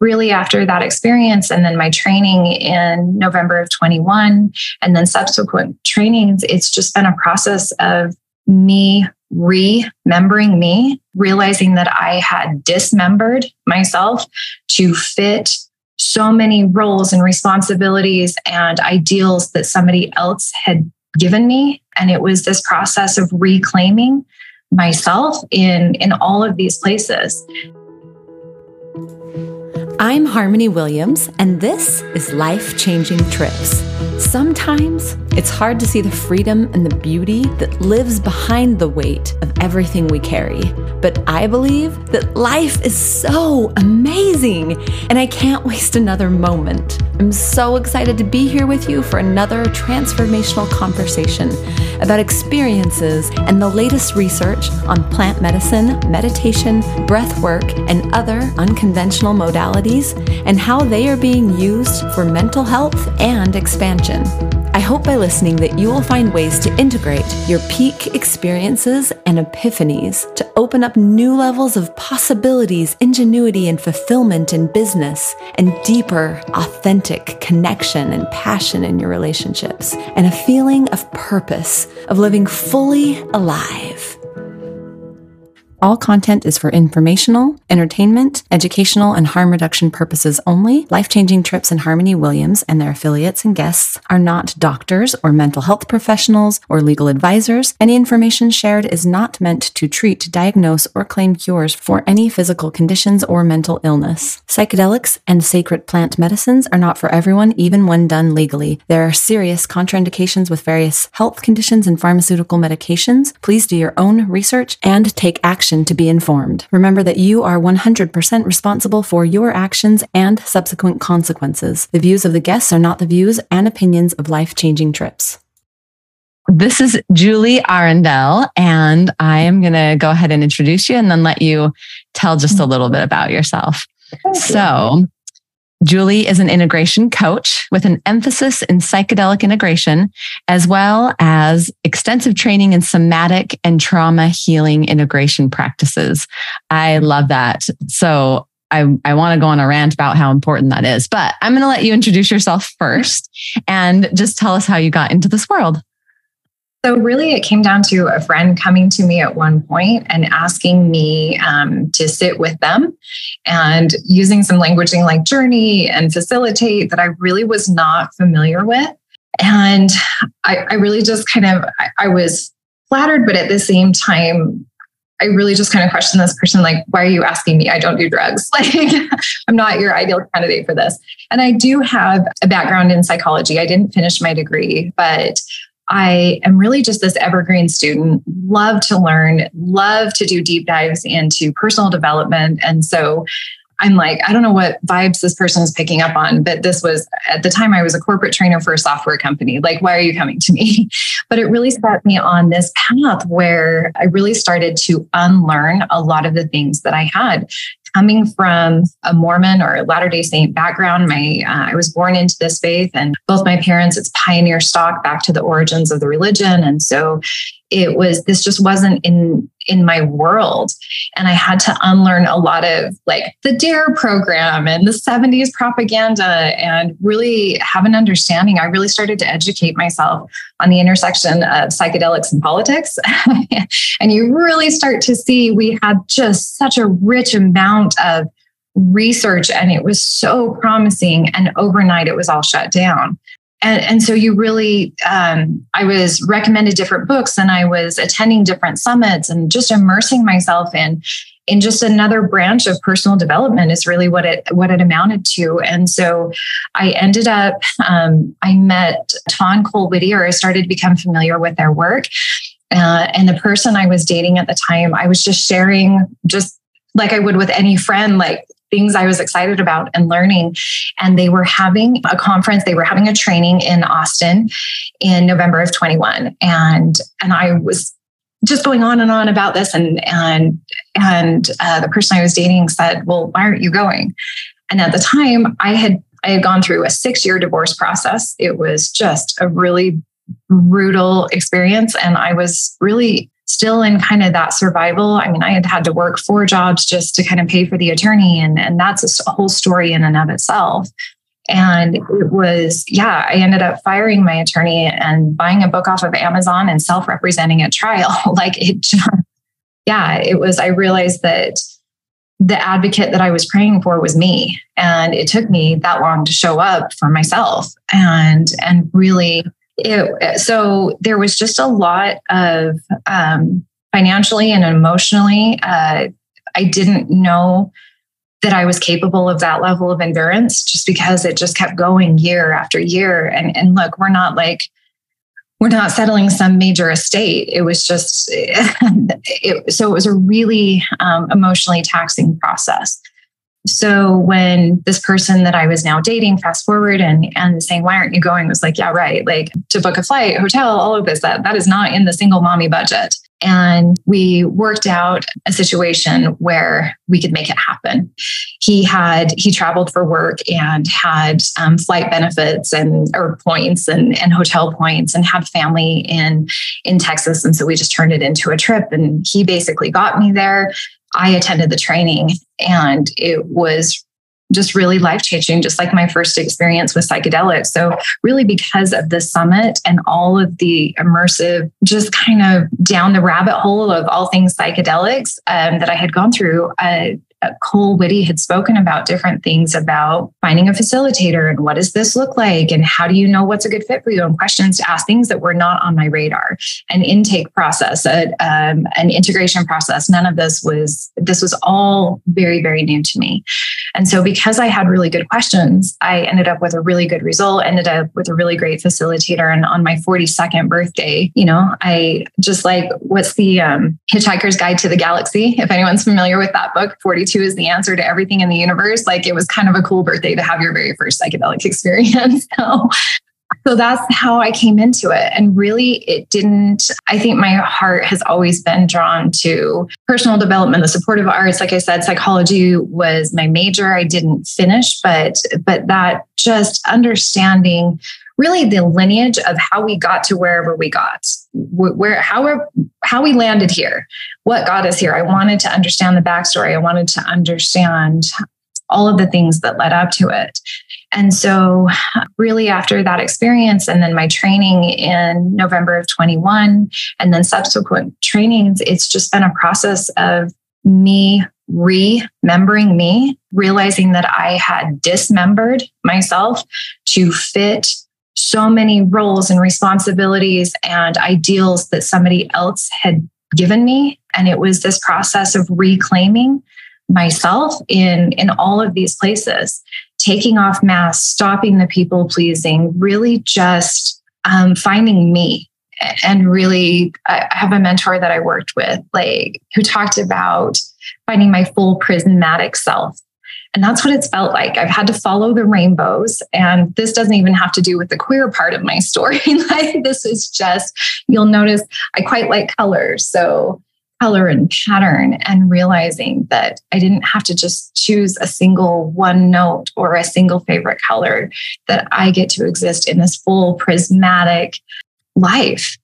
really after that experience and then my training in November of 21 and then subsequent trainings, it's just been a process of me remembering me, realizing that I had dismembered myself to fit so many roles and responsibilities and ideals that somebody else had given me. And it was this process of reclaiming myself in, in all of these places. I'm Harmony Williams, and this is Life Changing Trips. Sometimes it's hard to see the freedom and the beauty that lives behind the weight of everything we carry. But I believe that life is so amazing, and I can't waste another moment. I'm so excited to be here with you for another transformational conversation about experiences and the latest research on plant medicine, meditation, breath work, and other unconventional modalities, and how they are being used for mental health and expansion. I hope by listening that you will find ways to integrate your peak experiences and epiphanies to open up new levels of possibilities, ingenuity, and fulfillment in business, and deeper, authentic connection and passion in your relationships, and a feeling of purpose, of living fully alive. All content is for informational, entertainment, educational, and harm reduction purposes only. Life Changing Trips and Harmony Williams and their affiliates and guests are not doctors or mental health professionals or legal advisors. Any information shared is not meant to treat, diagnose, or claim cures for any physical conditions or mental illness. Psychedelics and sacred plant medicines are not for everyone, even when done legally. There are serious contraindications with various health conditions and pharmaceutical medications. Please do your own research and take action action to be informed. Remember that you are 100% responsible for your actions and subsequent consequences. The views of the guests are not the views and opinions of life changing trips. This is Julie Arundel, and I am going to go ahead and introduce you and then let you tell just a little bit about yourself. So, Julie is an integration coach with an emphasis in psychedelic integration, as well as extensive training in somatic and trauma healing integration practices. I love that. So I, I want to go on a rant about how important that is, but I'm going to let you introduce yourself first and just tell us how you got into this world. So, really, it came down to a friend coming to me at one point and asking me um, to sit with them and using some languaging like journey and facilitate that I really was not familiar with. And I, I really just kind of, I, I was flattered, but at the same time, I really just kind of questioned this person, like, why are you asking me? I don't do drugs. Like, I'm not your ideal candidate for this. And I do have a background in psychology. I didn't finish my degree, but I am really just this evergreen student, love to learn, love to do deep dives into personal development. And so I'm like, I don't know what vibes this person is picking up on, but this was at the time I was a corporate trainer for a software company. Like, why are you coming to me? But it really set me on this path where I really started to unlearn a lot of the things that I had coming from a Mormon or Latter day Saint background, my uh, I was born into this faith, and both my parents, it's pioneer stock back to the origins of the religion, and so it was this just wasn't in in my world. And i had to unlearn a lot of like the dare program and the 70s propaganda and really have an understanding. I really started to educate myself on the intersection of psychedelics and politics. And you really start to see we had just such a rich amount of research and it was so promising. And overnight it was all shut down and, and so you really um, i was recommended different books and i was attending different summits and just immersing myself in in just another branch of personal development is really what it what it amounted to. And so i ended up um, i met Taun Cole Whittier i started to become familiar with their work. Uh, and the person i was dating at the time i was just sharing just like i would with any friend like things I was excited about and learning. And they were having a conference, they were having a training in Austin in November of 21. And and I was just going on and on about this and and and uh, the person I was dating said, "Well, why aren't you going?" And at the time, I had I had gone through a six year divorce process. It was just a really brutal experience, and I was really still in kind of that survival. I mean, I had had to work four jobs just to kind of pay for the attorney, and, and that's a whole story in and of itself. And it was, yeah, I ended up firing my attorney and buying a book off of Amazon and self representing at trial. like it yeah, it was, I realized that the advocate that I was praying for was me. And it took me that long to show up for myself and, and really, it, so there was just a lot of um, financially and emotionally, uh, I didn't know that I was capable of that level of endurance just because it just kept going year after year. And, and look, we're not like, we're not settling some major estate. It was just, it, so it was a really um, emotionally taxing process. So when this person that I was now dating, fast forward and and saying, "Why aren't you going?" was like, "Yeah, right. Like to book a flight, hotel, all of this. That that is not in the single mommy budget." And we worked out a situation where we could make it happen. He had, he traveled for work and had um, flight benefits and, or points and, and hotel points and had family in, in Texas. And so we just turned it into a trip and he basically got me there. I attended the training and it was just really life changing, just like my first experience with psychedelics. So, really, because of the summit and all of the immersive, just kind of down the rabbit hole of all things psychedelics um, that I had gone through, uh, Cole Whitty had spoken about different things about finding a facilitator and what does this look like and how do you know what's a good fit for you and questions to ask things that were not on my radar. An intake process a, um, an integration process none of this was this was all very very new to me. And so because i had really good questions i ended up with a really good result ended up with a really great facilitator. And on my 42nd birthday you know i just like what's the um, hitchhiker's guide to the galaxy if anyone's familiar with that book 40 42 is the answer to everything in the universe, like it was kind of a cool birthday to have your very first psychedelic experience. so, so that's how I came into it. And really, it didn't, I think my heart has always been drawn to personal development, the supportive arts. Like I said, psychology was my major. I didn't finish, but, but that just understanding really the lineage of how we got to wherever we got, where how we how we landed here, what got us here. I wanted to understand the backstory. I wanted to understand all of the things that led up to it. And so, really, after that experience, and then my training in November of 21, and then subsequent trainings, it's just been a process of me remembering me, realizing that I had dismembered myself to fit so many roles and responsibilities and ideals that somebody else had given me. And it was this process of reclaiming myself in, in all of these places, taking off masks, stopping the people pleasing, really just um, finding me. And really, I have a mentor that I worked with, like, who talked about finding my full prismatic self and that's what it's felt like. I've had to follow the rainbows. And this doesn't even have to do with the queer part of my story. like this is just, you'll notice I quite like colors. So color and pattern and realizing that I didn't have to just choose a single one note or a single favorite color, that I get to exist in this full prismatic life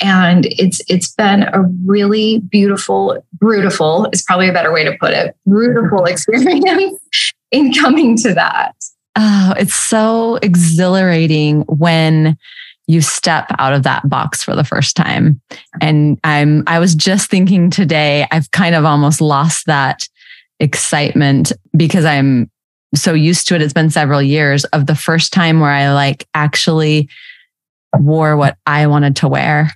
and it's it's been a really beautiful beautiful is probably a better way to put it beautiful experience in coming to that. Oh it's so exhilarating when you step out of that box for the first time. And i'm i was just thinking today i've kind of almost lost that excitement because i'm so used to it. It's been several years of the first time where i like actually wore what i wanted to wear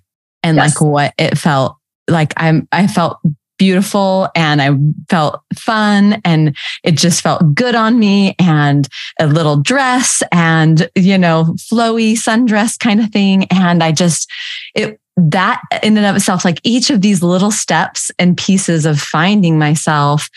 and yes. like what it felt like I'm I felt beautiful and I felt fun and it just felt good on me and a little dress and you know flowy sundress kind of thing. And I just it that in and of itself like each of these little steps and pieces of finding myself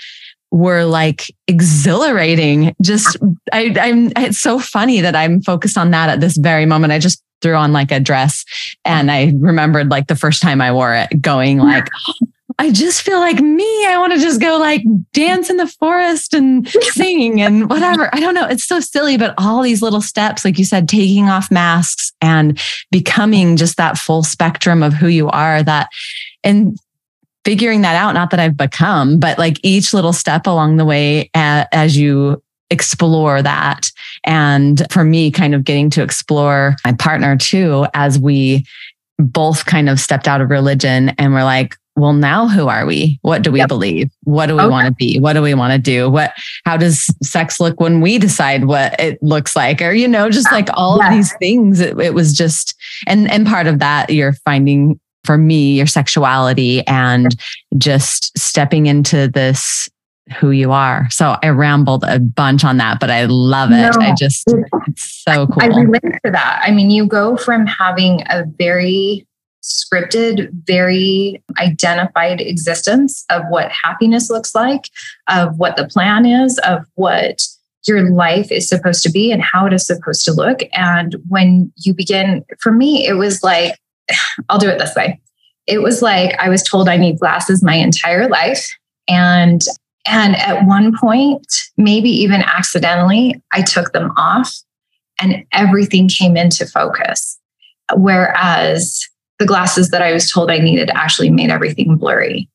were like exhilarating. Just I, i'm it's so funny that i'm focused on that at this very moment. I just threw on like a dress and I remembered like the first time I wore it going like I just feel like me. I want to just go like dance in the forest and sing and whatever. I don't know. It's so silly, but all these little steps, like you said, taking off masks and becoming just that full spectrum of who you are that and figuring that out, not that I've become, but like each little step along the way as you explore that. And for me, kind of getting to explore my partner too, as we both kind of stepped out of religion and we're like, well, now who are we? What do we yep. believe? What do we okay. want to be? What do we want to do? What, how does sex look when we decide what it looks like? Or, you know, just like all yeah. of these things. It, it was just, and, and part of that, you're finding for me, your sexuality and just stepping into this who you are. So I rambled a bunch on that, but I love it. No, I just, it's so cool. I relate to that. I mean, you go from having a very scripted, very identified existence of what happiness looks like, of what the plan is, of what your life is supposed to be and how it is supposed to look. And when you begin, for me, it was like, I'll do it this way. It was like I was told I need glasses my entire life. And and at one point, maybe even accidentally, I took them off and everything came into focus. Whereas the glasses that I was told I needed actually made everything blurry.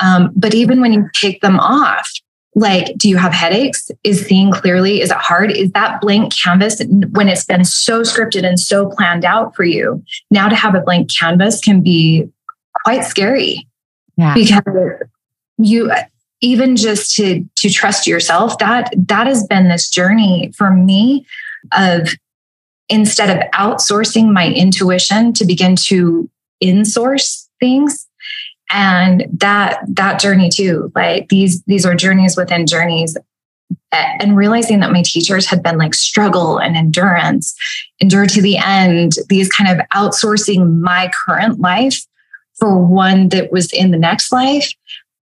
Um, but even when you take them off, like, do you have headaches? Is seeing clearly, is it hard? Is that blank canvas when it's been so scripted and so planned out for you? Now to have a blank canvas can be quite scary yeah. because you even just to to trust yourself that that has been this journey for me of instead of outsourcing my intuition to begin to insource things. And that that journey too like these these are journeys within journeys. And realizing that my teachers had been like struggle and endurance endure to the end these kind of outsourcing my current life for one that was in the next life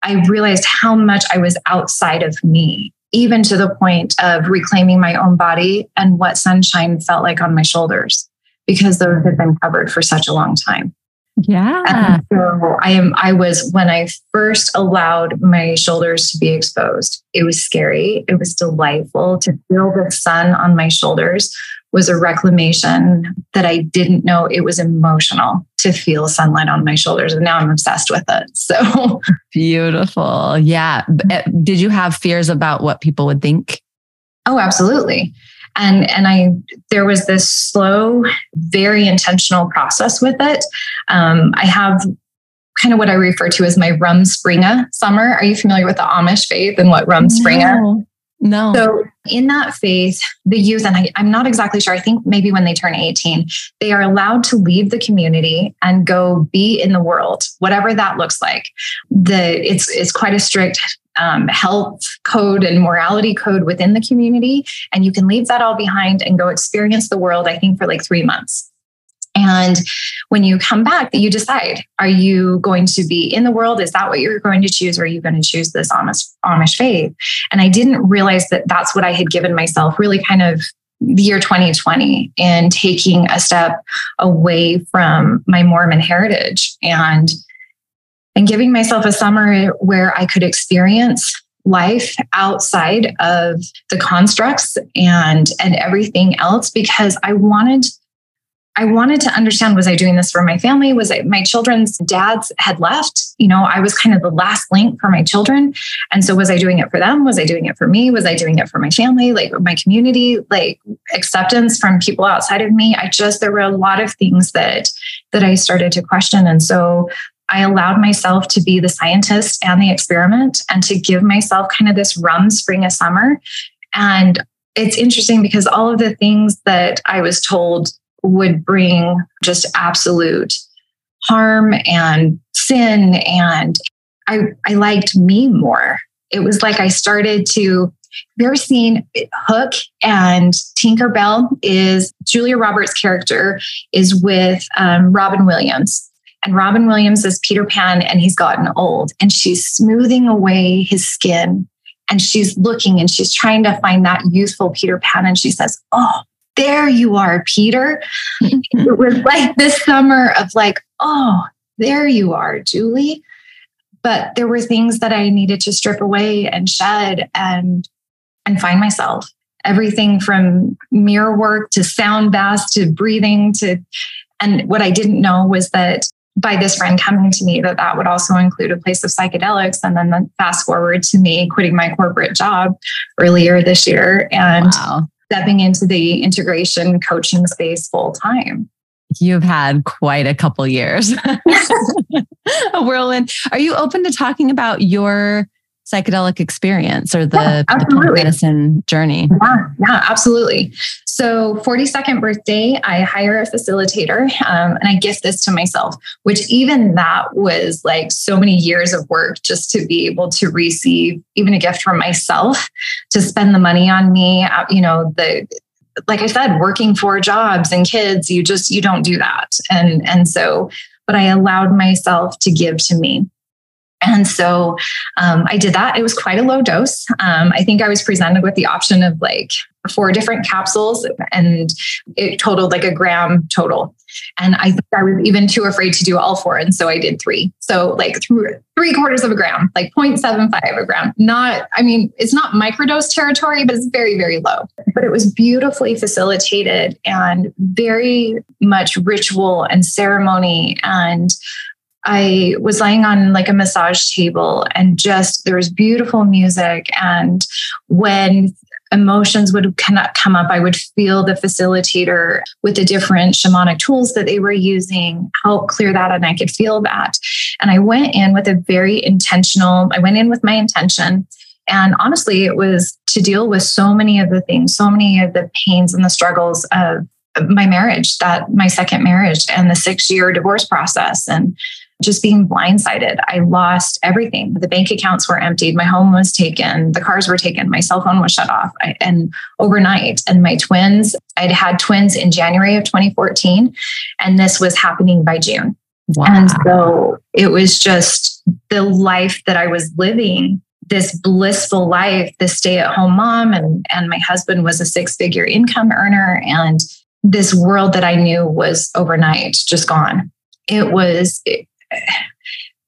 I realized how much I was outside of me, even to the point of reclaiming my own body and what sunshine felt like on my shoulders, because those had been covered for such a long time. Yeah. And so I am I was when I first allowed my shoulders to be exposed, it was scary. It was delightful to feel the sun on my shoulders was a reclamation that I didn't know it was emotional to feel sunlight on my shoulders. And now I'm obsessed with it. So beautiful. Yeah. Eh, did you have fears about what people would think? Oh, absolutely. And and I there was this slow, very intentional process with it. Um, I have kind of what I refer to as my Rumspringa summer. Are you familiar with the Amish faith and what Rumspringa? No. No. So in that phase, the youth, and I, am not exactly sure, I think maybe when they turn 18, they are allowed to leave the community and go be in the world, whatever that looks like. The it's it's quite a strict um, health code and morality code within the community. And you can leave that all behind and go experience the world, I think, for like three months. And when you come back, that you decide are you going to be in the world? Is that what you're going to choose? Or are you going to choose this Amish, Amish faith? And I didn't realize that that's what I had given myself really kind of the year 2020 in taking a step away from my Mormon heritage and and giving myself a summer where I could experience life outside of the constructs and and everything else because I wanted I wanted to understand was I doing this for my family? Was it my children's dads had left? You know, I was kind of the last link for my children. And so was I doing it for them? Was I doing it for me? Was I doing it for my family, like my community, like acceptance from people outside of me? I just there were a lot of things that that I started to question. And so I allowed myself to be the scientist and the experiment and to give myself kind of this Rumspringa summer. And it's interesting because all of the things that I was told would bring just absolute harm and sin and I, I liked me more. It was like I started to have you ever seen Hook and Tinkerbell? Is Julia Roberts' character is with um, Robin Williams, and Robin Williams is Peter Pan, and he's gotten old, and she's smoothing away his skin, and she's looking and she's trying to find that youthful Peter Pan, and she says, "Oh, there you are, Peter. it was like this summer of like, oh, there you are, Julie. But there were things that I needed to strip away and shed and and find myself. Everything from mirror work to sound baths to breathing to and what I didn't know was that by this friend coming to me that that would also include a place of psychedelics and then the fast forward to me quitting my corporate job earlier this year and wow. Stepping into the integration coaching space full time you've had quite a couple years. A whirlwind are you open to talking about your psychedelic experience or the, yeah, the medicine journey. Yeah, yeah, absolutely. So, 42nd birthday, I hire a facilitator um, and I gift this to myself, which even that was like so many years of work just to be able to receive even a gift from myself to spend the money on me. Uh, you know, the like I said, working four jobs and kids, you just you don't do that. And and so, but I allowed myself to give to me. And so um, I did that. It was quite a low dose. Um, I think I was presented with the option of like four different capsules and it totaled like a gram total. And I think I was even too afraid to do all four. And so I did three. So like three quarters of a gram, like 0.75 a gram. Not, I mean, it's not microdose territory, but it's very, very low. But it was beautifully facilitated and very much ritual and ceremony and I was lying on like a massage table and just there was beautiful music. And when emotions would come up, I would feel the facilitator with the different shamanic tools that they were using help clear that. And I could feel that. And I went in with a very intentional, I went in with my intention. And honestly, it was to deal with so many of the things, so many of the pains and the struggles of my marriage, that my second marriage and the six year divorce process. And just being blindsided. I lost everything. The bank accounts were emptied. My home was taken. The cars were taken. My cell phone was shut off. I, and overnight, and my twins, I'd had twins in January of 2014, and this was happening by June. Wow. And so it was just the life that I was living this blissful life, this stay at home mom, and, and my husband was a six figure income earner. And this world that I knew was overnight just gone. It was, it,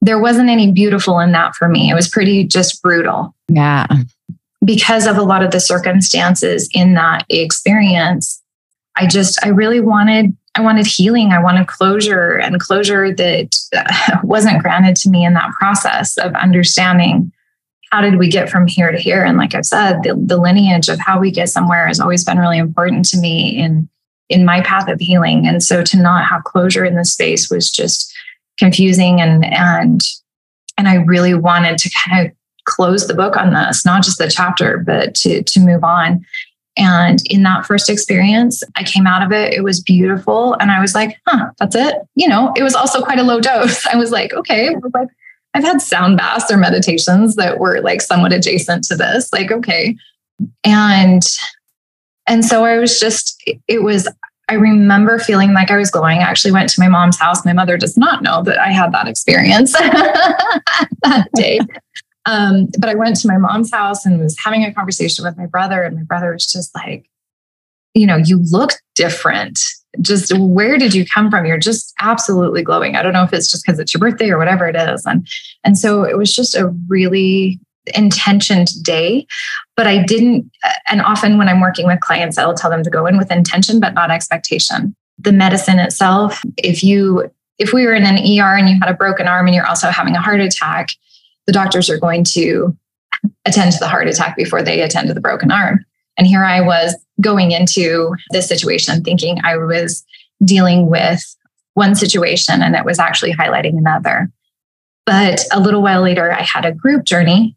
there wasn't any beautiful in that for me. It was pretty just brutal. Yeah. Because of a lot of the circumstances in that experience, I just, I really wanted, I wanted healing. I wanted closure and closure that wasn't granted to me in that process of understanding how did we get from here to here. And like I've said, the, the lineage of how we get somewhere has always been really important to me in, in my path of healing. And so to not have closure in this space was just, confusing and and and I really wanted to kind of close the book on this, not just the chapter, but to to move on. And in that first experience, I came out of it. It was beautiful. And I was like, huh, that's it. You know, it was also quite a low dose. I was like, okay, like, I've had sound baths or meditations that were like somewhat adjacent to this. Like, okay. And and so I was just, it was, I remember feeling like I was glowing. I actually went to my mom's house. My mother does not know that I had that experience that day. Um, but I went to my mom's house and was having a conversation with my brother, and my brother was just like, you know, you look different. Just where did you come from? You're just absolutely glowing. I don't know if it's just because it's your birthday or whatever it is. And and so it was just a really intentioned day but i didn't and often when i'm working with clients i'll tell them to go in with intention but not expectation. The medicine itself if you if we were in an er and you had a broken arm and you're also having a heart attack the doctors are going to attend to the heart attack before they attend to the broken arm. And here i was going into this situation thinking i was dealing with one situation and it was actually highlighting another. But a little while later i had a group journey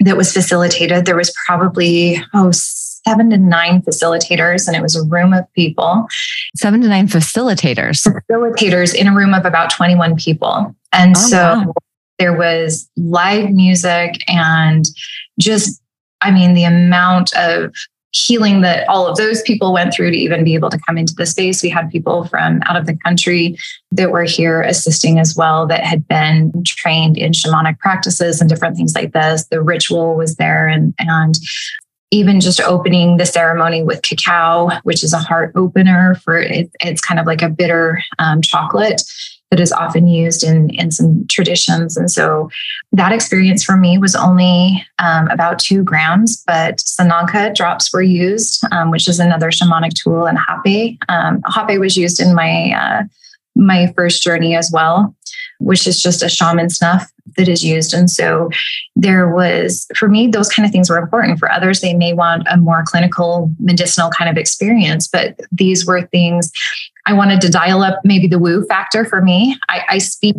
that was facilitated. There was probably, oh, seven to nine facilitators, and it was a room of people. Seven to nine facilitators. Facilitators in a room of about 21 people. And oh, so wow. there was live music and just, I mean, the amount of healing that all of those people went through to even be able to come into the space. We had people from out of the country that were here assisting as well that had been trained in shamanic practices and different things like this. The ritual was there and and even just opening the ceremony with cacao, which is a heart opener for it, it's kind of like a bitter um, chocolate that is often used in, in some traditions. And so that experience for me was only um, about two grams, but Sananga drops were used, um, which is another shamanic tool, and Hape. Um, Hape was used in my uh, my first journey as well, which is just a shaman snuff that is used. And so there was, for me, those kind of things were important. For others, they may want a more clinical, medicinal kind of experience, but these were things I wanted to dial up maybe the woo factor for me. I, I speak,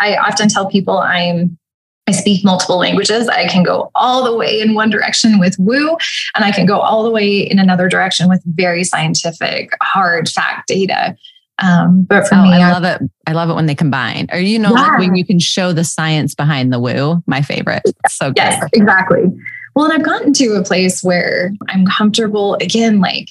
I often tell people I'm I speak multiple languages. I can go all the way in one direction with woo, and I can go all the way in another direction with very scientific, hard fact data. Um, but for oh, me, I love it. I love it when they combine. Or you know, yeah. like when you can show the science behind the woo. My favorite. so good. Yes, exactly. Well, and I've gotten to a place where I'm comfortable again, like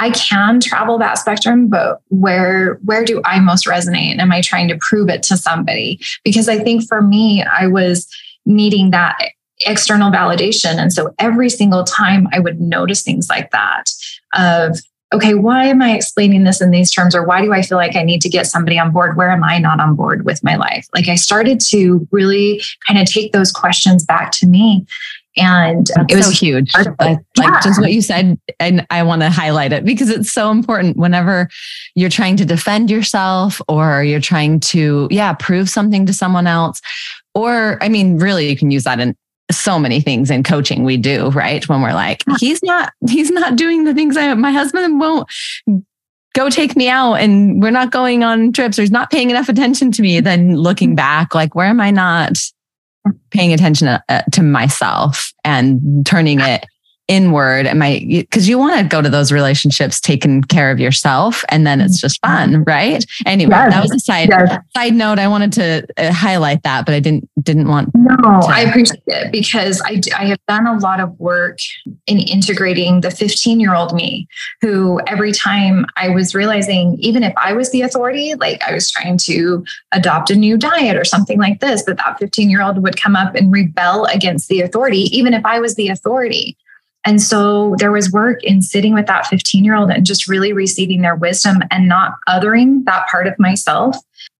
I can travel that spectrum, but where where do I most resonate? Am I trying to prove it to somebody? Because I think for me, I was needing that external validation. And so every single time I would notice things like that of, okay, why am I explaining this in these terms? Or why do I feel like I need to get somebody on board? Where am I not on board with my life? Like I started to really kind of take those questions back to me and um, it was so huge like, yeah. just what you said and i want to highlight it because it's so important whenever you're trying to defend yourself or you're trying to yeah prove something to someone else or i mean really you can use that in so many things in coaching we do right when we're like he's not he's not doing the things i my husband won't go take me out and we're not going on trips or he's not paying enough attention to me then looking back like where am i not paying attention to, uh, myself and turning it inward am i because you want to go to those relationships taking care of yourself and then it's just fun right anyway yes. that was a side yes. side note i wanted to uh, highlight that but i didn't didn't want no to. i appreciate it because i i have done a lot of work in integrating the 15 year old me who every time i was realizing even if i was the authority like i was trying to adopt a new diet or something like this that that 15 year old would come up and rebel against the authority even if i was the authority and so there was work in sitting with that 15 year old and just really receiving their wisdom and not othering that part of myself.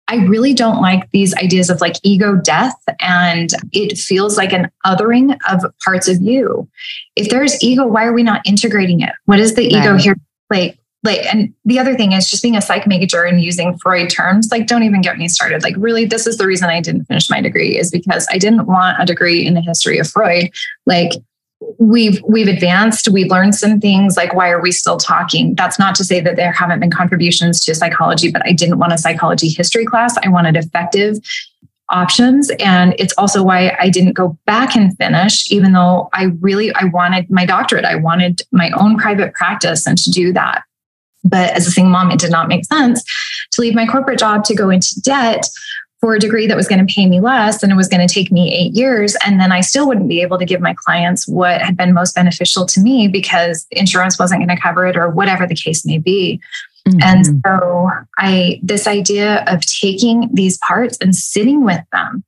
I really don't like these ideas of like ego death, and it feels like an othering of parts of you. If there's ego, why are we not integrating it? What is the right. ego here? Like, like, and the other thing is just being a psych major and using Freud terms. Like, don't even get me started. Like, really, this is the reason I didn't finish my degree is because I didn't want a degree in the history of Freud. Like, we've we've advanced we've learned some things like why are we still talking? That's not to say that there haven't been contributions to psychology but i didn't want a psychology history class. I wanted effective options. And it's also why i didn't go back and finish even though i really i wanted my doctorate. I wanted my own private practice and to do that. But as a single mom it did not make sense to leave my corporate job to go into debt for a degree that was going to pay me less and it was going to take me eight years. And then I still wouldn't be able to give my clients what had been most beneficial to me because insurance wasn't going to cover it or whatever the case may be. Mm-hmm. And so I, this idea of taking these parts and sitting with them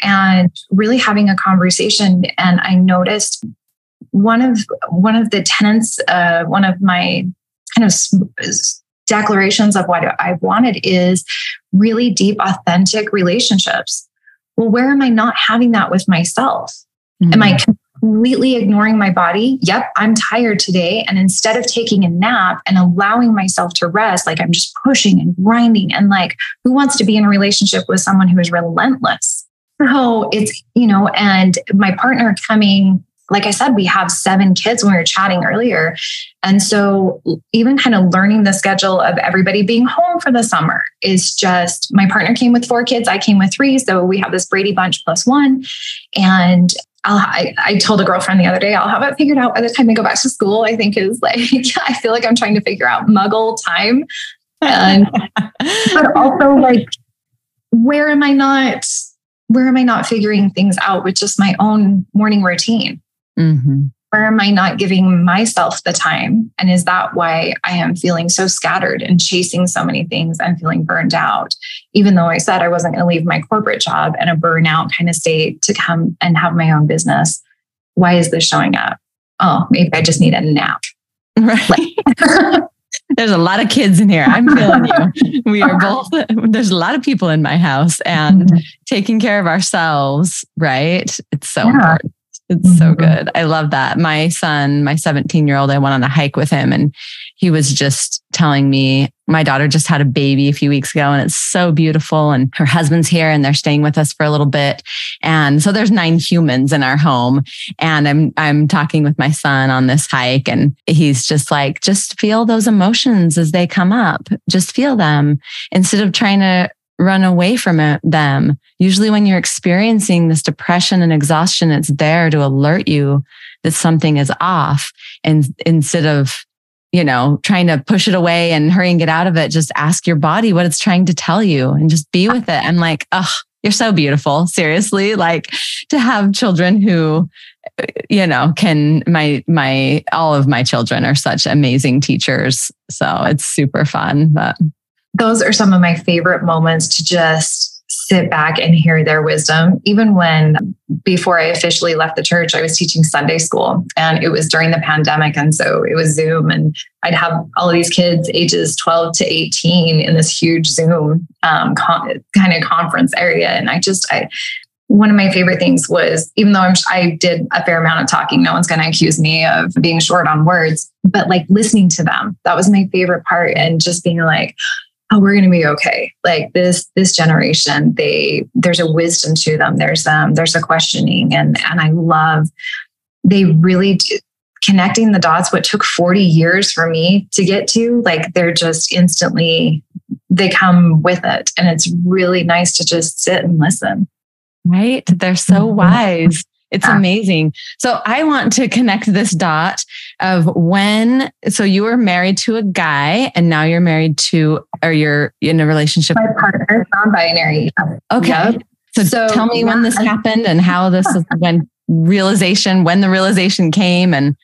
and really having a conversation. And I noticed one of, one of the tenants, uh, one of my kind of declarations of what I wanted is really deep, authentic relationships. Well, where am I not having that with myself? Mm-hmm. Am I mm-hmm. completely ignoring my body? Yep, I'm tired today. And instead of taking a nap and allowing myself to rest, like I'm just pushing and grinding. And like, who wants to be in a relationship with someone who is relentless? So it's, you know, and my partner coming like I said, we have seven kids when we were chatting earlier. And so, even kind of learning the schedule of everybody being home for the summer is just my partner came with four kids, I came with three. So, we have this Brady bunch plus one. And I, I told a girlfriend the other day, I'll have it figured out by the time they go back to school. I think is like, I feel like I'm trying to figure out muggle time. And, but also, like, where am I not? Where am I not figuring things out with just my own morning routine? Mm-hmm. Where am I not giving myself the time? And is that why I am feeling so scattered and chasing so many things and feeling burned out? Even though I said I wasn't going to leave my corporate job and a burnout kind of state to come and have my own business. Why is this showing up? Oh, maybe I just need a nap. Right. there's a lot of kids in here. I'm feeling you. We are both, there's a lot of people in my house and mm-hmm. taking care of ourselves, right? It's so yeah. important. It's mm-hmm. so good. I love that. My son, my 17 year old, I went on a hike with him and he was just telling me my daughter just had a baby a few weeks ago and it's so beautiful. And her husband's here and they're staying with us for a little bit. And so there's nine humans in our home. And I'm, I'm talking with my son on this hike and he's just like, just feel those emotions as they come up. Just feel them instead of trying to run away from it, them. Usually when you're experiencing this depression and exhaustion, it's there to alert you that something is off. And instead of you know, trying to push it away and hurry and get out of it, just ask your body what it's trying to tell you and just be with it. I'm like, oh, you're so beautiful. Seriously, like to have children who, you know, can my my all of my children are such amazing teachers. So it's super fun. But those are some of my favorite moments to just sit back and hear their wisdom. Even when before I officially left the church, I was teaching Sunday school and it was during the pandemic. And so it was Zoom and I'd have all of these kids ages 12 to 18 in this huge Zoom um, con- kind of conference area. And I just, I, one of my favorite things was even though I'm, I did a fair amount of talking, no one's going to accuse me of being short on words, but like listening to them, that was my favorite part. And just being like, oh we're going to be okay. Like this this generation they there's a wisdom to them. There's um there's a questioning. And and i love they really do, connecting the dots what took 40 years for me to get to like they're just instantly they come with it. And it's really nice to just sit and listen. Right? They're so mm-hmm. wise it's ah. amazing. So I want to connect this dot of when, so you were married to a guy and now you're married to, or you're in a relationship. My partner, non-binary. Okay. Yep. So, so, tell me when this happened and how this is when realization, when the realization came and.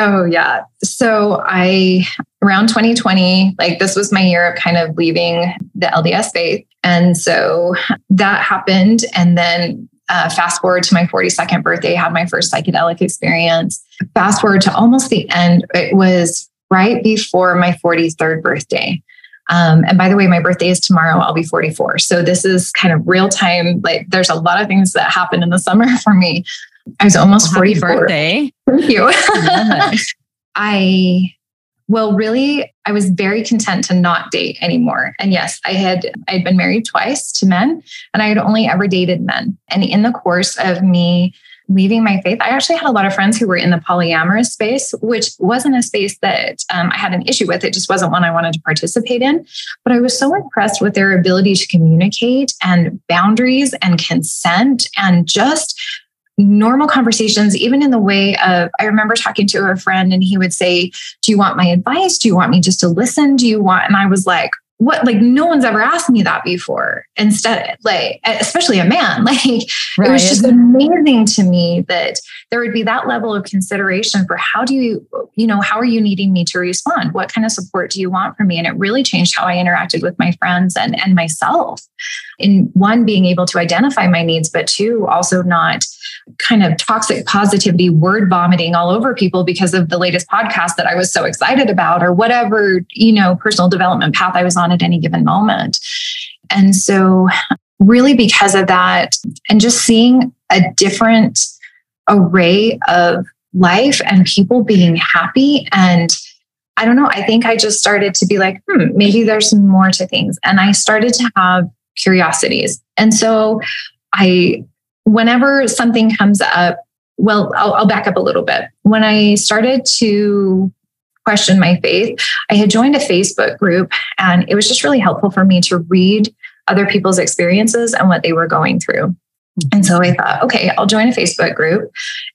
Oh yeah. So I, around 2020, like this was my year of kind of leaving the LDS faith. And so that happened. And then uh, fast forward to my 42nd birthday, had my first psychedelic experience. Fast forward to almost the end, it was right before my 43rd birthday. Um, and by the way, my birthday is tomorrow. I'll be 44. So this is kind of real time. Like there's a lot of things that happen in the summer for me. I was almost well, 44. Birthday. Thank you. I well, really, I was very content to not date anymore. And yes, I had I'd been married twice to men, and I had only ever dated men. And in the course of me leaving my faith, I actually had a lot of friends who were in the polyamorous space, which wasn't a space that um, I had an issue with. It just wasn't one I wanted to participate in. But I was so impressed with their ability to communicate and boundaries and consent and just normal conversations, even in the way of, I remember talking to a friend and he would say, Do you want my advice? Do you want me just to listen? Do you want? And I was like, what like no one's ever asked me that before instead like especially a man. Like right. it was just amazing to me that there would be that level of consideration for how do you you know how are you needing me to respond? What kind of support do you want from me? And it really changed how i interacted with my friends and and myself in one being able to identify my needs but two also not kind of toxic positivity word vomiting all over people because of the latest podcast that I was so excited about or whatever, you know, personal development path I was on at any given moment. And so really because of that and just seeing a different array of life and people being happy and I don't know. I think I just started to be like, hmm, maybe there's more to things. And I started to have curiosities. And so I whenever something comes up, well, I'll, I'll back up a little bit. When I started to question my faith, I had joined a Facebook group, and it was just really helpful for me to read other people's experiences and what they were going through. Mm-hmm. And so I thought, okay, I'll join a Facebook group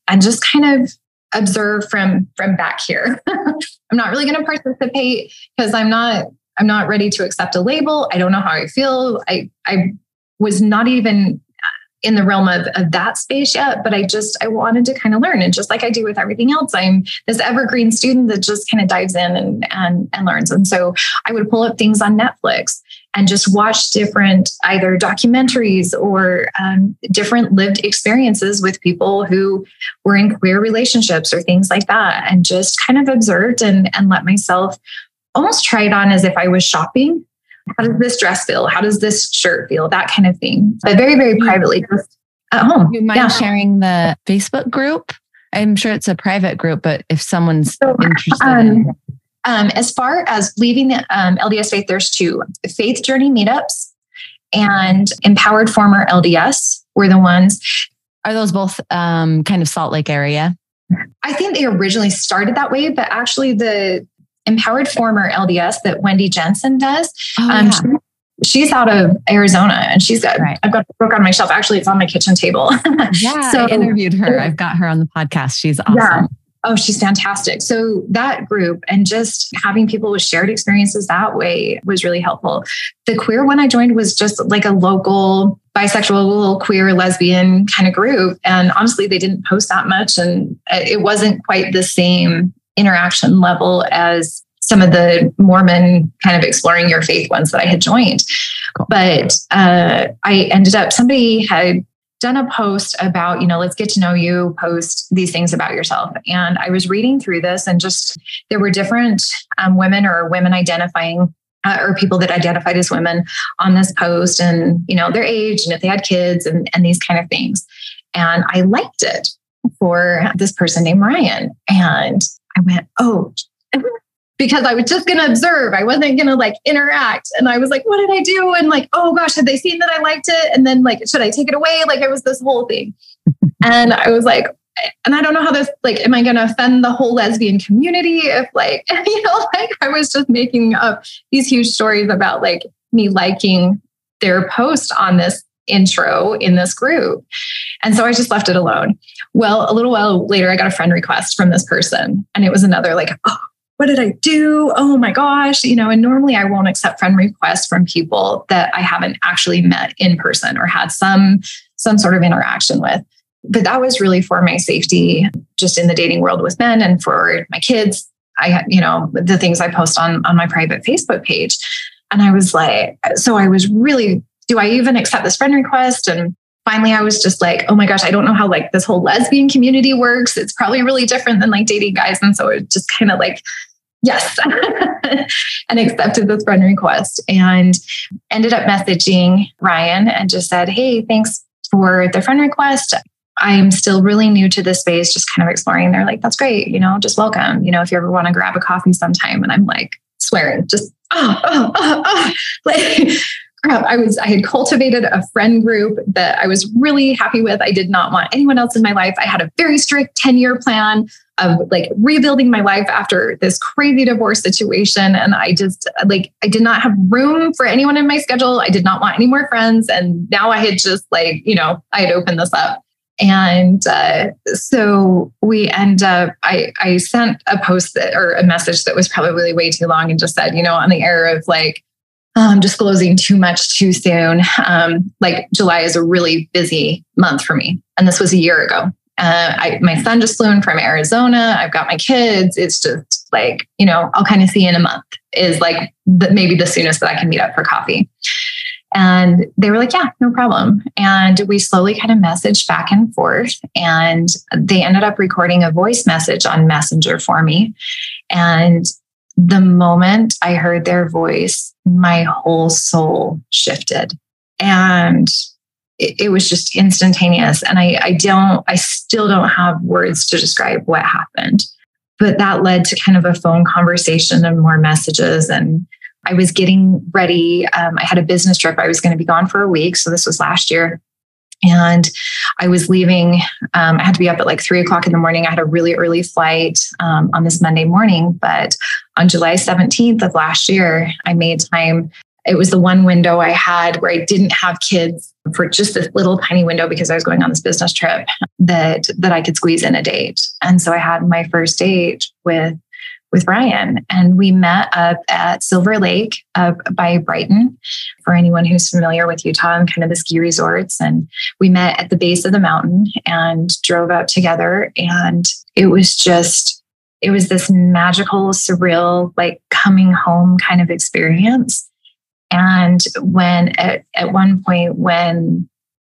and just kind of observe from from back here. I'm not really going to participate because I'm not I'm not ready to accept a label. I don't know how I feel. I I was not even in the realm of, of that space yet, but I just I wanted to kind of learn. And just like I do with everything else, I'm this evergreen student that just kind of dives in and and and learns. And so I would pull up things on Netflix and just watch different either documentaries or um, different lived experiences with people who were in queer relationships or things like that, and just kind of observed and and let myself almost try it on as if I was shopping how does this dress feel? How does this shirt feel? That kind of thing. But very, very privately, just at home. You mind yeah. sharing the Facebook group? I'm sure it's a private group, but if someone's so, interested um, in Um, as far as leaving the um, LDS faith, there's two faith journey meetups and empowered former LDS were the ones. Are those both um, kind of Salt Lake area? I think they originally started that way, but actually the empowered former LDS that Wendy Jensen does, oh, um, yeah. she's out of Arizona and she's got, right. I've got a book on my shelf. Actually, it's on my kitchen table. yeah. so, I interviewed her. I've got her on the podcast. She's awesome. Yeah. Oh, she's fantastic. So that group and just having people with shared experiences that way was really helpful. The queer one I joined was just like a local bisexual, queer, lesbian kind of group. And honestly, they didn't post that much and it wasn't quite the same interaction level as some of the Mormon kind of exploring your faith ones that I had joined. Cool. But uh, I ended up, somebody had done a post about, you know, let's get to know you, post these things about yourself. And I was reading through this and just there were different um, women or women identifying uh, or people that identified as women on this post and, you know, their age and if they had kids and, and these kind of things. And I liked it for this person named Ryan. And I went, oh, because I was just going to observe. I wasn't going to like interact. And I was like, what did I do? And like, oh gosh, had they seen that I liked it? And then like, should I take it away? Like it was this whole thing. and I was like, and I don't know how this, like, am I going to offend the whole lesbian community? If like, you know, like I was just making up these huge stories about like me liking their post on this intro in this group. And so I just left it alone. Well, a little while later, I got a friend request from this person, and it was another like, oh, what did I do? Oh my gosh, you know, and normally I won't accept friend requests from people that I haven't actually met in person or had some some sort of interaction with. But that was really for my safety just in the dating world with men and for my kids. I you know, the things I post on on my private Facebook page. And I was like, so I was really, do I even accept this friend request? And finally I was just like, oh my gosh, I don't know how like this whole lesbian community works. It's probably really different than like dating guys. And so it just kind of like, yes, and accepted this friend request and ended up messaging Ryan and just said, hey, thanks for the friend request. I'm still really new to this space, just kind of exploring. They're like, that's great, you know, just welcome. You know, if you ever want to grab a coffee sometime. And I'm like swearing, just oh, oh, oh, oh. like crap, I was I had cultivated a friend group that I was really happy with. I did not want anyone else in my life. I had a very strict 10-year plan of like rebuilding my life after this crazy divorce situation and I just like I did not have room for anyone in my schedule. I did not want any more friends and now I had just like, you know, I had opened this up. And uh, so we end up, I, I sent a post that, or a message that was probably way too long and just said, you know, on the air of like, um, disclosing too much too soon. Um, like July is a really busy month for me, and this was a year ago. Uh, I, my son just flew in from Arizona. I've got my kids. It's just like you know, I'll kind of see you in a month. Is like the, maybe the soonest that I can meet up for coffee. And they were like, yeah, no problem. And we slowly kind of messaged back and forth. And they ended up recording a voice message on Messenger for me. And the moment I heard their voice, my whole soul shifted. And it, it, was just instantaneous. And I, I don't, I still don't have words to describe what happened. But that led to kind of a phone conversation and more messages. And I was getting ready. Um, I had a business trip. I was going to be gone for a week. So this was last year. And I was leaving. Um, I had to be up at like three o'clock in the morning. I had a really early flight um, on this Monday morning. But on July 17th of last year, I made time. It was the one window I had where I didn't have kids for just this little tiny window because I was going on this business trip that that I could squeeze in a date. And so I had my first date with with Ryan. And we met up at Silver Lake up by Brighton for anyone who's familiar with Utah and kind of the ski resorts. And we met at the base of the mountain and drove out together. And it was just, it was this magical, surreal, like coming home kind of experience. And when at, at one point, when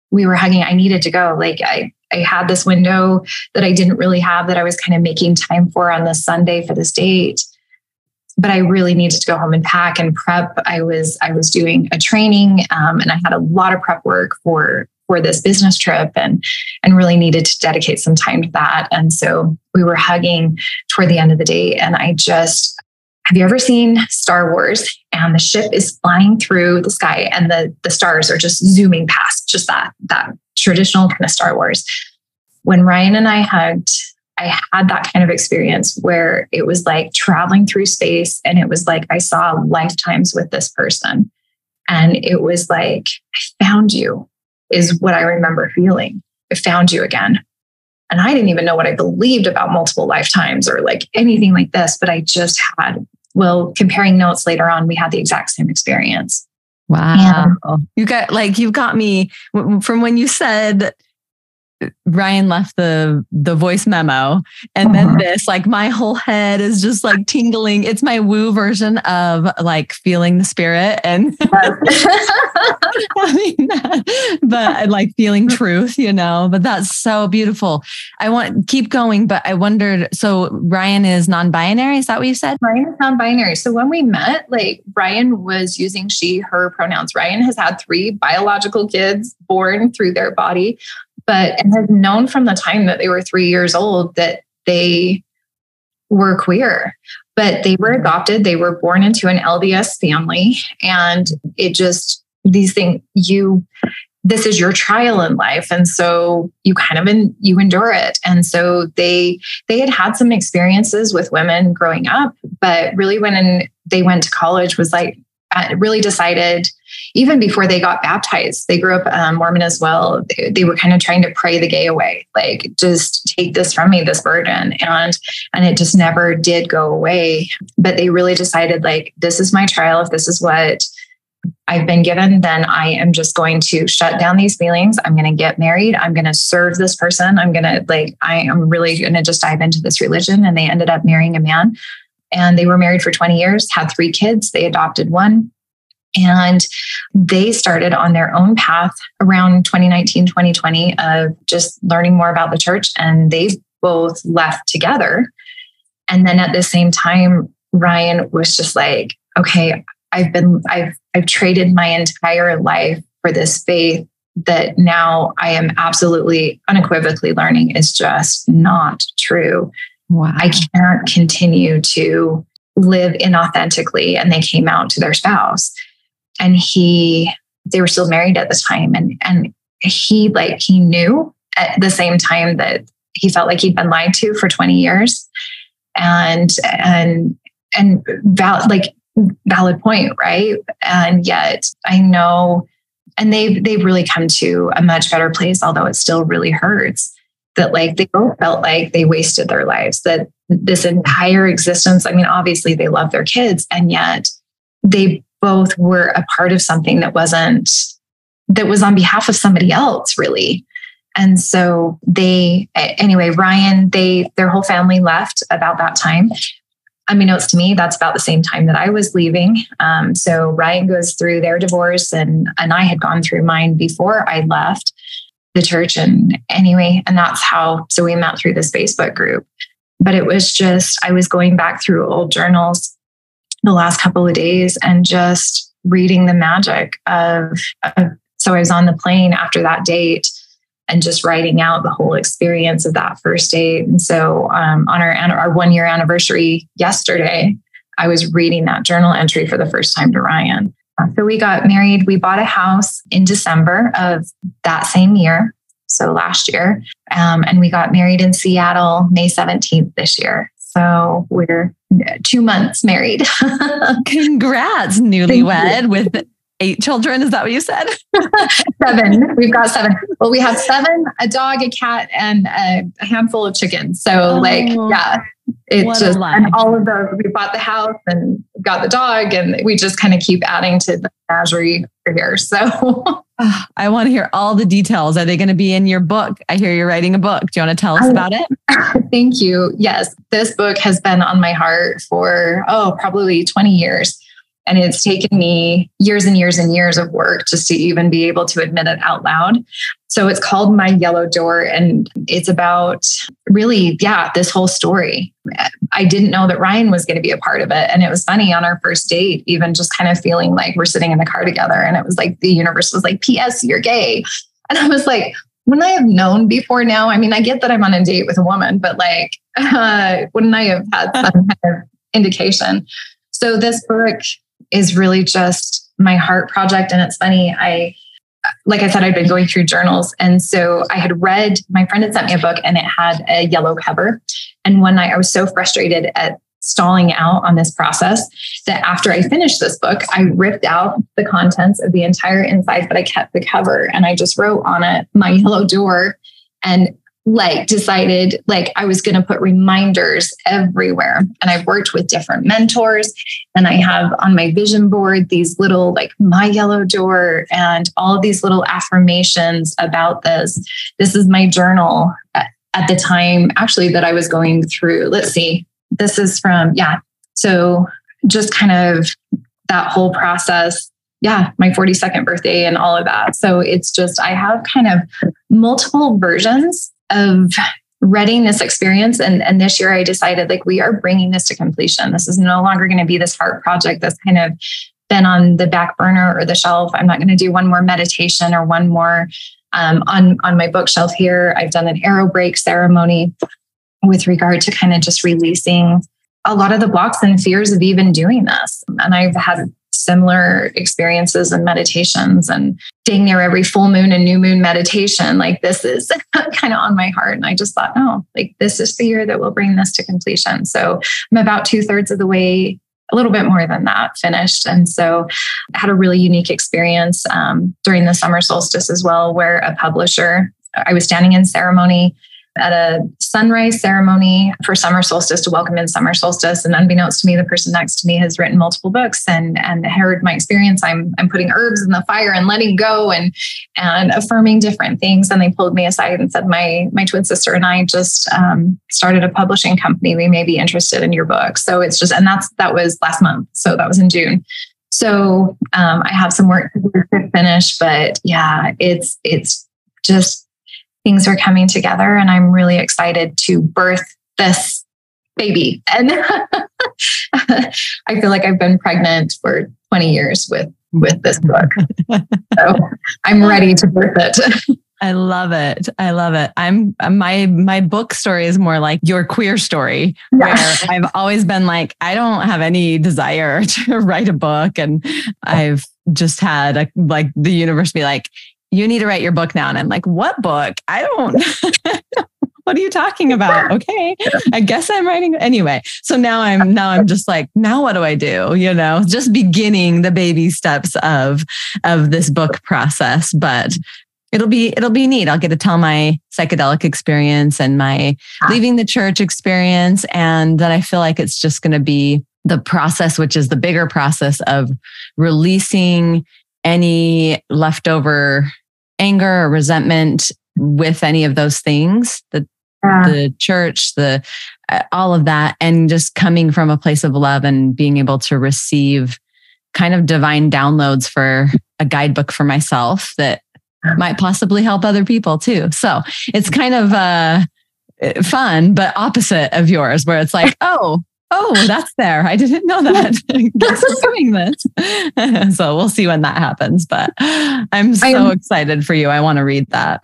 we were hugging, I needed to go. Like I I had this window that I didn't really have that I was kind of making time for on this Sunday for this date. But I really needed to go home and pack and prep. I was I was doing a training um, and I had a lot of prep work for for this business trip and and really needed to dedicate some time to that. And so we were hugging toward the end of the day, and I just have you ever seen Star Wars and the ship is flying through the sky and the, the stars are just zooming past, just that, that traditional kind of Star Wars. When Ryan and I hugged, I had that kind of experience where it was like traveling through space and it was like I saw lifetimes with this person. And it was like, I found you, is what I remember feeling. I found you again. And I didn't even know what I believed about multiple lifetimes or like anything like this, but I just had, well, comparing notes later on, we had the exact same experience. Wow. And, you got like, you've got me from when you said Ryan left the the voice memo and then uh-huh. this like my whole head is just like tingling. It's my woo version of like feeling the spirit and I mean, but like feeling truth you know but that's so beautiful. I want keep going but I wondered so Ryan is non-binary is that what you said? Ryan is non-binary. So when we met like Ryan was using she her pronouns. Ryan has had three biological kids born through their body but and had known from the time that they were three years old that they were queer but they were adopted. They were born into an lds family and it just these things you this is your trial in life and so you kind of in, you endure it. And so they they had had some experiences with women growing up but really when they went to college was like really decided even before they got baptized they grew up um, mormon as well they, they, were kind of trying to pray the gay away like just take this from me this burden and and it just never did go away but they really decided like this is my trial if this is what I've been given, then I am just going to shut down these feelings. I'm going to get married. I'm going to serve this person. I'm going to like, I am really going to just dive into this religion. And they ended up marrying a man and they were married for 20 years, had three kids. They adopted one. And they started on their own path around 2019, 2020 of just learning more about the church. And they both left together. And then at the same time, Ryan was just like, okay, I've been, I've, I've traded my entire life for this faith that now I am absolutely unequivocally learning is just not true. Wow. I can't continue to live inauthentically. And they came out to their spouse. And he, they were still married at the time. And, and he, like, he knew at the same time that he felt like he'd been lied to for 20 years. And, and, and val- like, valid point, right? And yet I know, and they've, they've really come to a much better place, although it still really hurts that like they both felt like they wasted their lives, that this entire existence, I mean, obviously they love their kids, and yet they both were a part of something that wasn't, that was on behalf of somebody else, really. And so they, anyway, Ryan, they, their whole family left about that time. Unbeknownst to me, that's about the same time that I was leaving. Um, so Ryan goes through their divorce, and and I had gone through mine before I left the church. And anyway, and that's how, so we met through this Facebook group. But it was just, I was going back through old journals the last couple of days and just reading the magic of, of so I was on the plane after that date and just writing out the whole experience of that first date. And so um, on our, our one year anniversary yesterday, I was reading that journal entry for the first time to Ryan. So we got married. We bought a house in December of that same year. So last year. Um, and we got married in Seattle May 17th this year. So we're two months married. Congrats, newlywed with eight children. Is that what you said? seven. We've got seven. Well, we have seven, a dog, a cat, and a, handful of chickens. So, oh, like, yeah, it's just, and all of those, we bought the house and got the dog, and we just kind of keep adding to the menagerie here. So, I want to hear all the details. Are they going to be in your book? I hear you're writing a book. Do you want to tell us about it? Thank you. Yes, this book has been on my heart for, oh, probably 20 years. And it's taken me years and years and years of work just to even be able to admit it out loud. So it's called My Yellow Door. And it's about really, yeah, this whole story. I didn't know that Ryan was going to be a part of it. And it was funny on our first date, even just kind of feeling like we're sitting in the car together. And it was like the universe was like, P.S., you're gay. And I was like, wouldn't I have known before now? I mean, I get that I'm on a date with a woman, but like, uh, wouldn't I have had some kind of indication? So this book is really just my heart project. And it's funny, I like I said, I'd been going through journals. And so I had read, my friend had sent me a book and it had a yellow cover. And one night I was so frustrated at stalling out on this process that after I finished this book, I ripped out the contents of the entire inside, but I kept the cover and I just wrote on it my yellow door and like decided like I was going to put reminders everywhere. And I've worked with different mentors and I have on my vision board these little like my yellow door and all these little affirmations about this. This is my journal uh, at the time actually that I was going through. Let's see. This is from yeah. So just kind of that whole process yeah, my 42nd birthday and all of that. So it's just, I have kind of multiple versions of reading this experience. And, and this year I decided like, we are bringing this to completion. This is no longer going to be this heart project that's kind of been on the back burner or the shelf. I'm not going to do one more meditation or one more um, on, on my bookshelf here. I've done an arrow break ceremony with regard to kind of just releasing a lot of the blocks and fears of even doing this. And I've had similar experiences and meditations and dang near every full moon and new moon meditation. Like this is kind of on my heart. And I just thought, oh, like this is the year that will bring this to completion. So I'm about two thirds of the way a little bit more than that finished. And so I had a really unique experience um, during the summer solstice as well, where a publisher, I was standing in ceremony at a sunrise ceremony for summer solstice to welcome in summer solstice. And unbeknownst to me, the person next to me has written multiple books and and heard my experience. I'm I'm putting herbs in the fire and letting go and and affirming different things. And they pulled me aside and said, My my twin sister and I just um, started a publishing company. We may be interested in your book. So it's just and that's that was last month. So that was in June. So um, I have some work to finish, but yeah, it's it's just things are coming together and I'm really excited to birth this baby. And I feel like I've been pregnant for 20 years with with this book. so I'm ready to birth it. I love it. I love it. I'm my my book story is more like your queer story, where I've always been like, I don't have any desire to write a book, and I've just had a, like the universe be like, you need to write your book now. And I'm like, what book? I don't. what are you talking about? Okay. I guess I'm writing anyway. So now I'm now I'm just like, now what do I do? You know, just beginning the baby steps of of this book process. But it'll be it'll be neat. I'll get to tell my psychedelic experience and my ah. leaving the church experience. And then I feel like it's just gonna be the process, which is the bigger process of releasing any leftover anger or resentment with any of those things the yeah. the church the uh, all of that and just coming from a place of love and being able to receive kind of divine downloads for a guidebook for myself that might possibly help other people too so it's kind of uh fun but opposite of yours where it's like oh oh, that's there. I didn't know that. Doing this? so we'll see when that happens. But I'm so I'm, excited for you. I want to read that.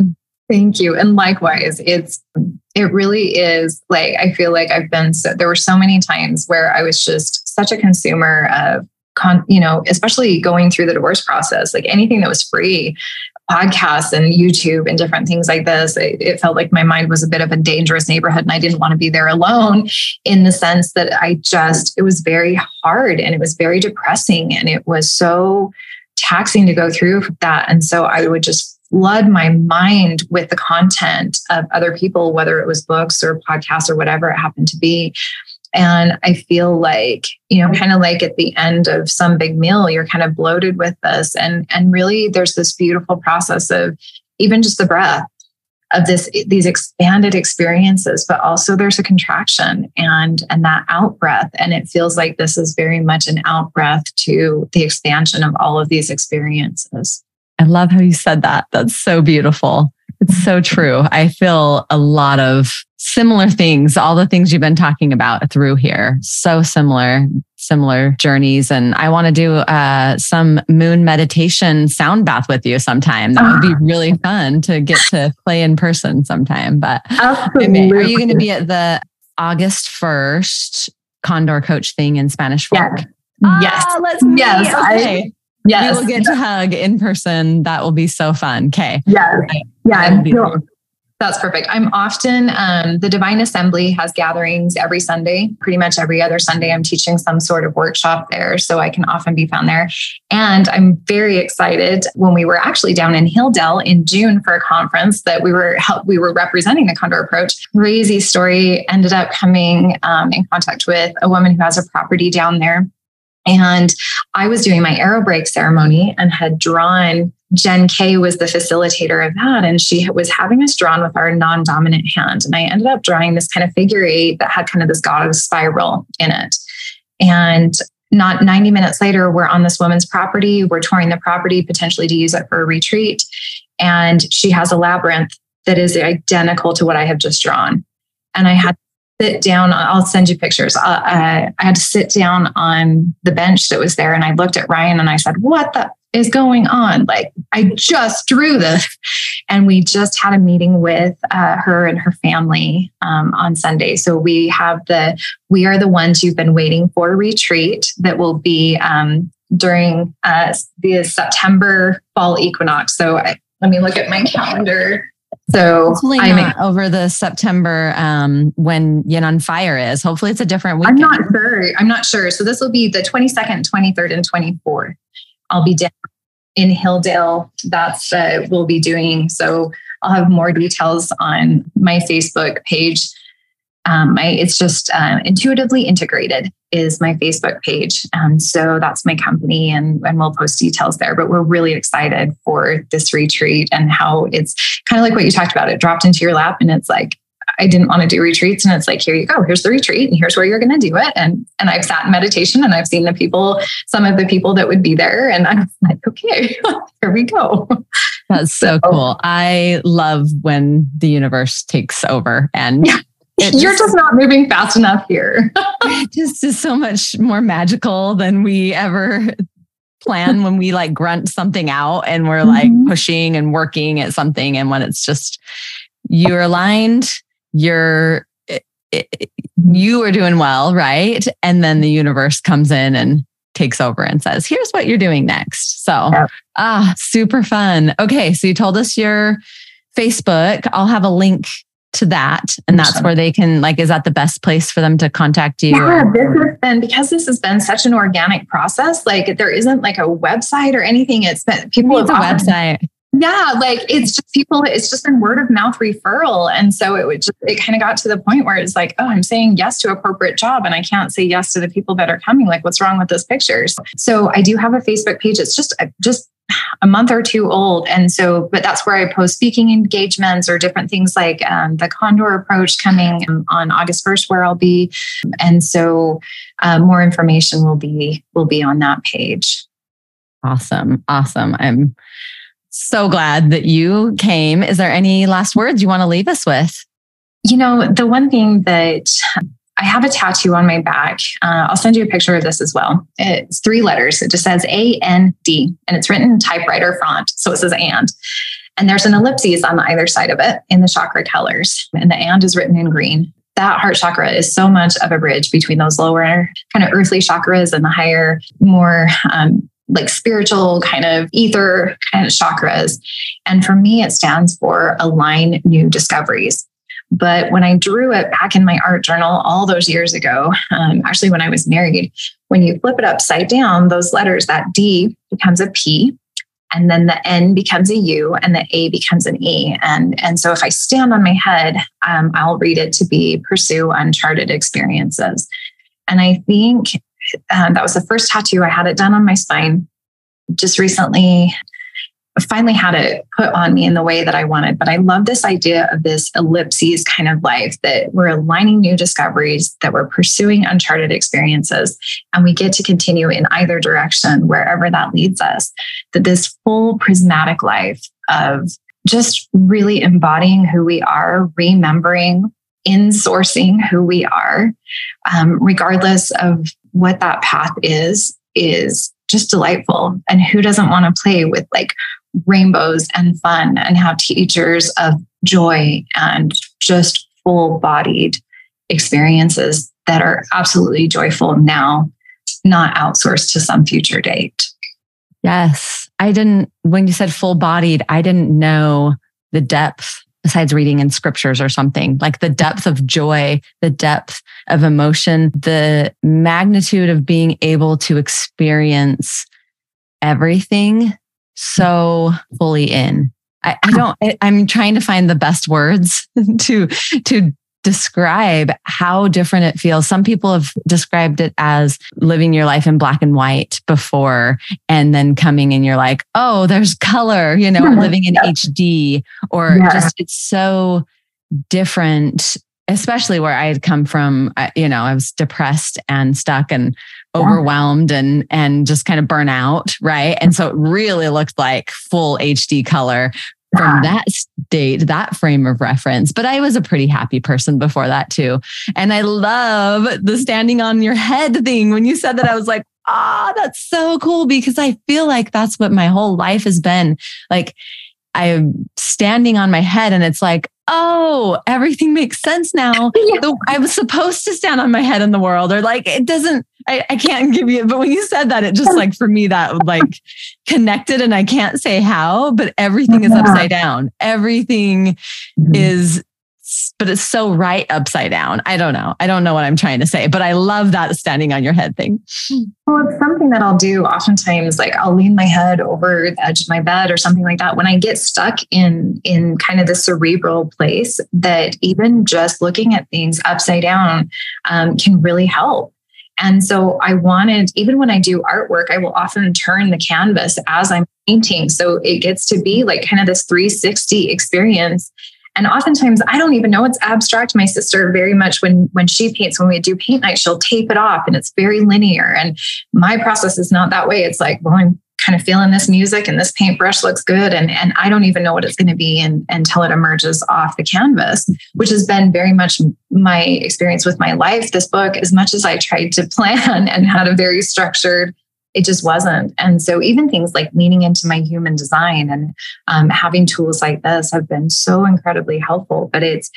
Thank you. And likewise, it's it really is like I feel like I've been so there were so many times where I was just such a consumer of Con, you know, especially going through the divorce process, like anything that was free, podcasts and YouTube and different things like this, it, it, felt like my mind was a bit of a dangerous neighborhood and I didn't want to be there alone in the sense that I just, it was very hard and it was very depressing and it was so taxing to go through that. And so I would just flood my mind with the content of other people, whether it was books or podcasts or whatever it happened to be. And I feel like, you know, kind of like at the end of some big meal, you're kind of bloated with this. And, and really there's this beautiful process of even just the breath of this these expanded experiences but also there's a contraction and and that out breath. And it feels like this is very much an out breath to the expansion of all of these experiences. I love how you said that. That's so beautiful it's so true i feel a lot of similar things, all the things you've been talking about through here. So similar, similar journeys. And I want to do uh, some moon meditation sound bath with you sometime. That would be ah. really fun to get to play in person sometime. But Absolutely. are you going to be at the August 1st Condor Coach thing in Spanish Fork? Yeah. yes. Ah. Yes. Okay. I, yes. We will get to hug in person. That will be so fun. Okay. Yes. Yeah. So- that's perfect. I'm often, um, the Divine Assembly has gatherings every Sunday. Pretty much every other Sunday, I'm teaching some sort of workshop there. So I can often be found there. And I'm very excited when we were actually down in Hildale in June for a conference that we were help, we were representing the Condor Approach. Crazy story. Ended up coming um, in contact with a woman who has a property down there. And I was doing my arrow break ceremony and had drawn Jen K was the facilitator of that. And she was having us drawn with our non dominant hand. And I ended up drawing this kind of figure eight that had kind of this goddess spiral in it. And not 90 minutes later, we're on this woman's property. We're touring the property potentially to use it for a retreat. And she has a labyrinth that is identical to what I have just drawn. And I had sit down. I'll send you pictures. Uh, uh, I had to sit down on the bench that was there, and I looked at Ryan and I said, "What the is going on? Like, I just drew this." And we just had a meeting with uh, her and her family um, on Sunday. So we have the we are the ones you've been waiting for retreat that will be um, during uh, the September fall equinox. So I, let me look at my calendar. So Hopefully I'm not over the September um, when Yin on Fire is. Hopefully it's a different I'm not sure. I'm not sure. So this will be the 22nd, 23rd, and 24th. I'll be down in Hildale. That's uh, we'll be doing. So I'll have more details on my Facebook page. Um, my it's just uh, intuitively integrated is my Facebook page. Um, so that's my company, and and we'll post details there. But we're really excited for this retreat and how it's kind of like what you talked about. It dropped into your lap, and it's like I didn't want to do retreats. And it's like, here you go. Here's the retreat and here's where you're going to do it. And, and I've sat in meditation and I've seen the people, some of the people that would be there. And I'm like, okay, here we go. That's so cool. I love when the universe takes over and Yeah. It You're just not moving fast enough here. it just is so much more magical than we ever plan when we like grunt something out and we're like Mhm. pushing and working at something. And when it's just you're aligned, you're it, it, you are doing well, right? And then the universe comes in and takes over and says, "Here's what you're doing next." So, Yep. ah, super fun. Okay, so you told us your Facebook. I'll have a link to that, and that's where they can like. Is that the best place for them to contact you? Yeah, this has been because this has been such an organic process. Like there isn't like a website or anything. It's been people It's a often- website. Yeah, like it's just people, it's just been word of mouth referral. And so it would just, it kind of got to the point where it's like, oh, I'm saying yes to a corporate job and I can't say yes to the people that are coming. Like, what's wrong with those pictures? So I do have a Facebook page. It's just, just a month or two old. And so, but that's where I post speaking engagements or different things like um, the Condor approach coming on August 1st, where I'll be. And so uh, more information will be, will be on that page. Awesome. Awesome. I'm so glad that you came. Is there any last words you want to leave us with? You know, the one thing that I have a tattoo on my back. Uh, I'll send you a picture of this as well. It's three letters. It just says A N D, and it's written in typewriter font. So it says and. And there's an ellipses on either side of it in the chakra colors. And the and is written in green. That heart chakra is so much of a bridge between those lower kind of earthly chakras and the higher, more um, like spiritual kind of ether kind of chakras. And for me, it stands for align new discoveries. But when I drew it back in my art journal all those years ago, um, actually when I was married, when you flip it upside down, those letters, that D becomes a P, and then the N becomes a U, and the A becomes an E. And, and so if I stand on my head, um, I'll read it to be pursue uncharted experiences. And I think um, that was the first tattoo. I had it done on my spine just recently. Finally had it put on me in the way that I wanted. But I love this idea of this ellipses kind of life that we're aligning new discoveries, that we're pursuing uncharted experiences, and we get to continue in either direction, wherever that leads us. That this full prismatic life of just really embodying who we are, remembering, in sourcing who we are, um, regardless of what that path is, is just delightful. And who doesn't want to play with like rainbows and fun and have teachers of joy and just full bodied experiences that are absolutely joyful now, not outsourced to some future date. Yes. I didn't, when you said full bodied, I didn't know the depth besides reading in scriptures or something like the depth of joy, the depth of emotion, the magnitude of being able to experience everything so fully in. I, I don't, I, I'm trying to find the best words to, to describe how different it feels. Some people have described it as living your life in black and white before and then coming and you're like, oh, there's color, you know, living in yeah. HD or yeah. just it's so different especially where I had come from, you know, I was depressed and stuck and overwhelmed and and just kind of burn out, right? And so it really looked like full HD color from that state, that frame of reference. But I was a pretty happy person before that too. And I love the standing on your head thing. When you said that, I was like, ah, oh, that's so cool because I feel like that's what my whole life has been. Like I'm standing on my head and it's like, oh, everything makes sense now. yeah. so I was supposed to stand on my head in the world, or like it doesn't, I, I can't give you, but when you said that, it just like for me, that like connected and I can't say how, but everything is upside down. Everything mm-hmm. is but it's so right upside down. I don't know. I don't know what I'm trying to say, but I love that standing on your head thing. Well, it's something that I'll do oftentimes. Like I'll lean my head over the edge of my bed or something like that. When I get stuck in in kind of the cerebral place, that even just looking at things upside down um, can really help. And so I wanted, even when I do artwork, I will often turn the canvas as I'm painting. So it gets to be like kind of this 360 experience and oftentimes I don't even know it's abstract. My sister very much when when she paints, when we do paint night, she'll tape it off and it's very linear. And my process is not that way. It's like, well, I'm kind of feeling this music and this paintbrush looks good. And, and I don't even know what it's going to be until it emerges off the canvas, which has been very much my experience with my life. This book, as much as I tried to plan and had a very structured it just wasn't. And so even things like leaning into my human design and um, having tools like this have been so incredibly helpful. But it's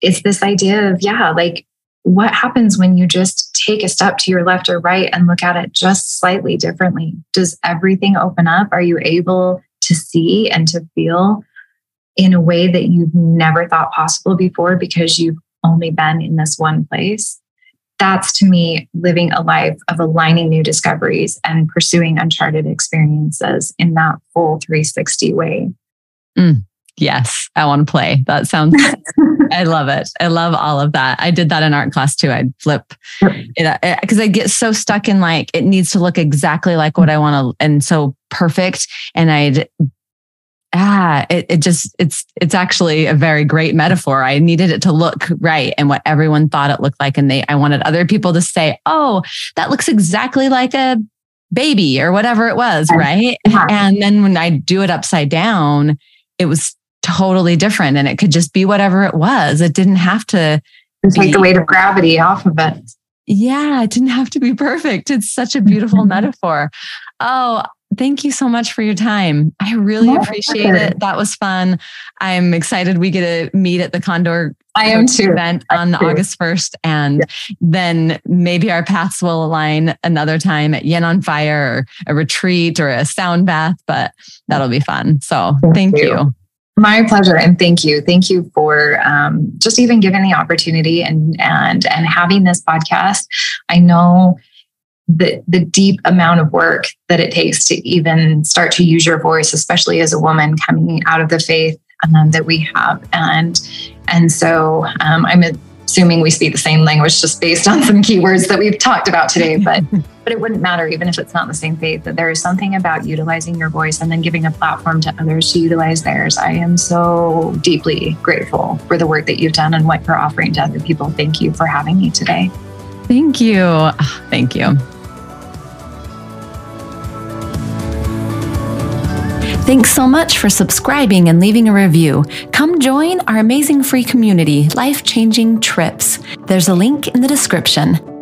it's this idea of yeah, like what happens when you just take a step to your left or right and look at it just slightly differently? Does everything open up? Are you able to see and to feel in a way that you've never thought possible before because you've only been in this one place? That's to me living a life of aligning new discoveries and pursuing uncharted experiences in that full 360 way. Mm, yes, I want to play. That sounds, I love it. I love all of that. I did that in art class too. I'd flip it because uh, I get so stuck in like, it needs to look exactly like what I want to, and so perfect. And I'd ah it, it just it's it's actually a very great metaphor. I needed it to look right and what everyone thought it looked like. And they i wanted other people to say oh that looks exactly like a baby or whatever it was right? And then when i do it upside down it was totally different and it could just be whatever it was. It didn't have to take the weight of gravity off of it. Yeah it didn't have to be perfect. It's such a beautiful mm-hmm. metaphor. Oh Thank you so much for your time. I really appreciate it. That was fun. I'm excited we get to meet at the Condor I am too. event on August 1st. And yeah. then maybe our paths will align another time at Yin on Fire or a retreat or a sound bath, but that'll be fun. So thank, thank you. you. My pleasure, and thank you. Thank you for um, just even giving the opportunity and and and having this podcast. I know the the deep amount of work that it takes to even start to use your voice, especially as a woman coming out of the faith um, that we have, and and so um, I'm assuming we speak the same language just based on some keywords that we've talked about today, but. but it wouldn't matter even if it's not the same faith that there is something about utilizing your voice and then giving a platform to others to utilize theirs. I am so deeply grateful for the work that you've done and what you're offering to other people. Thank you for having me today. Thank you. Ah, thank you Thanks so much for subscribing and leaving a review. Come join our amazing free community, Life Changing Trips. There's a link in the description.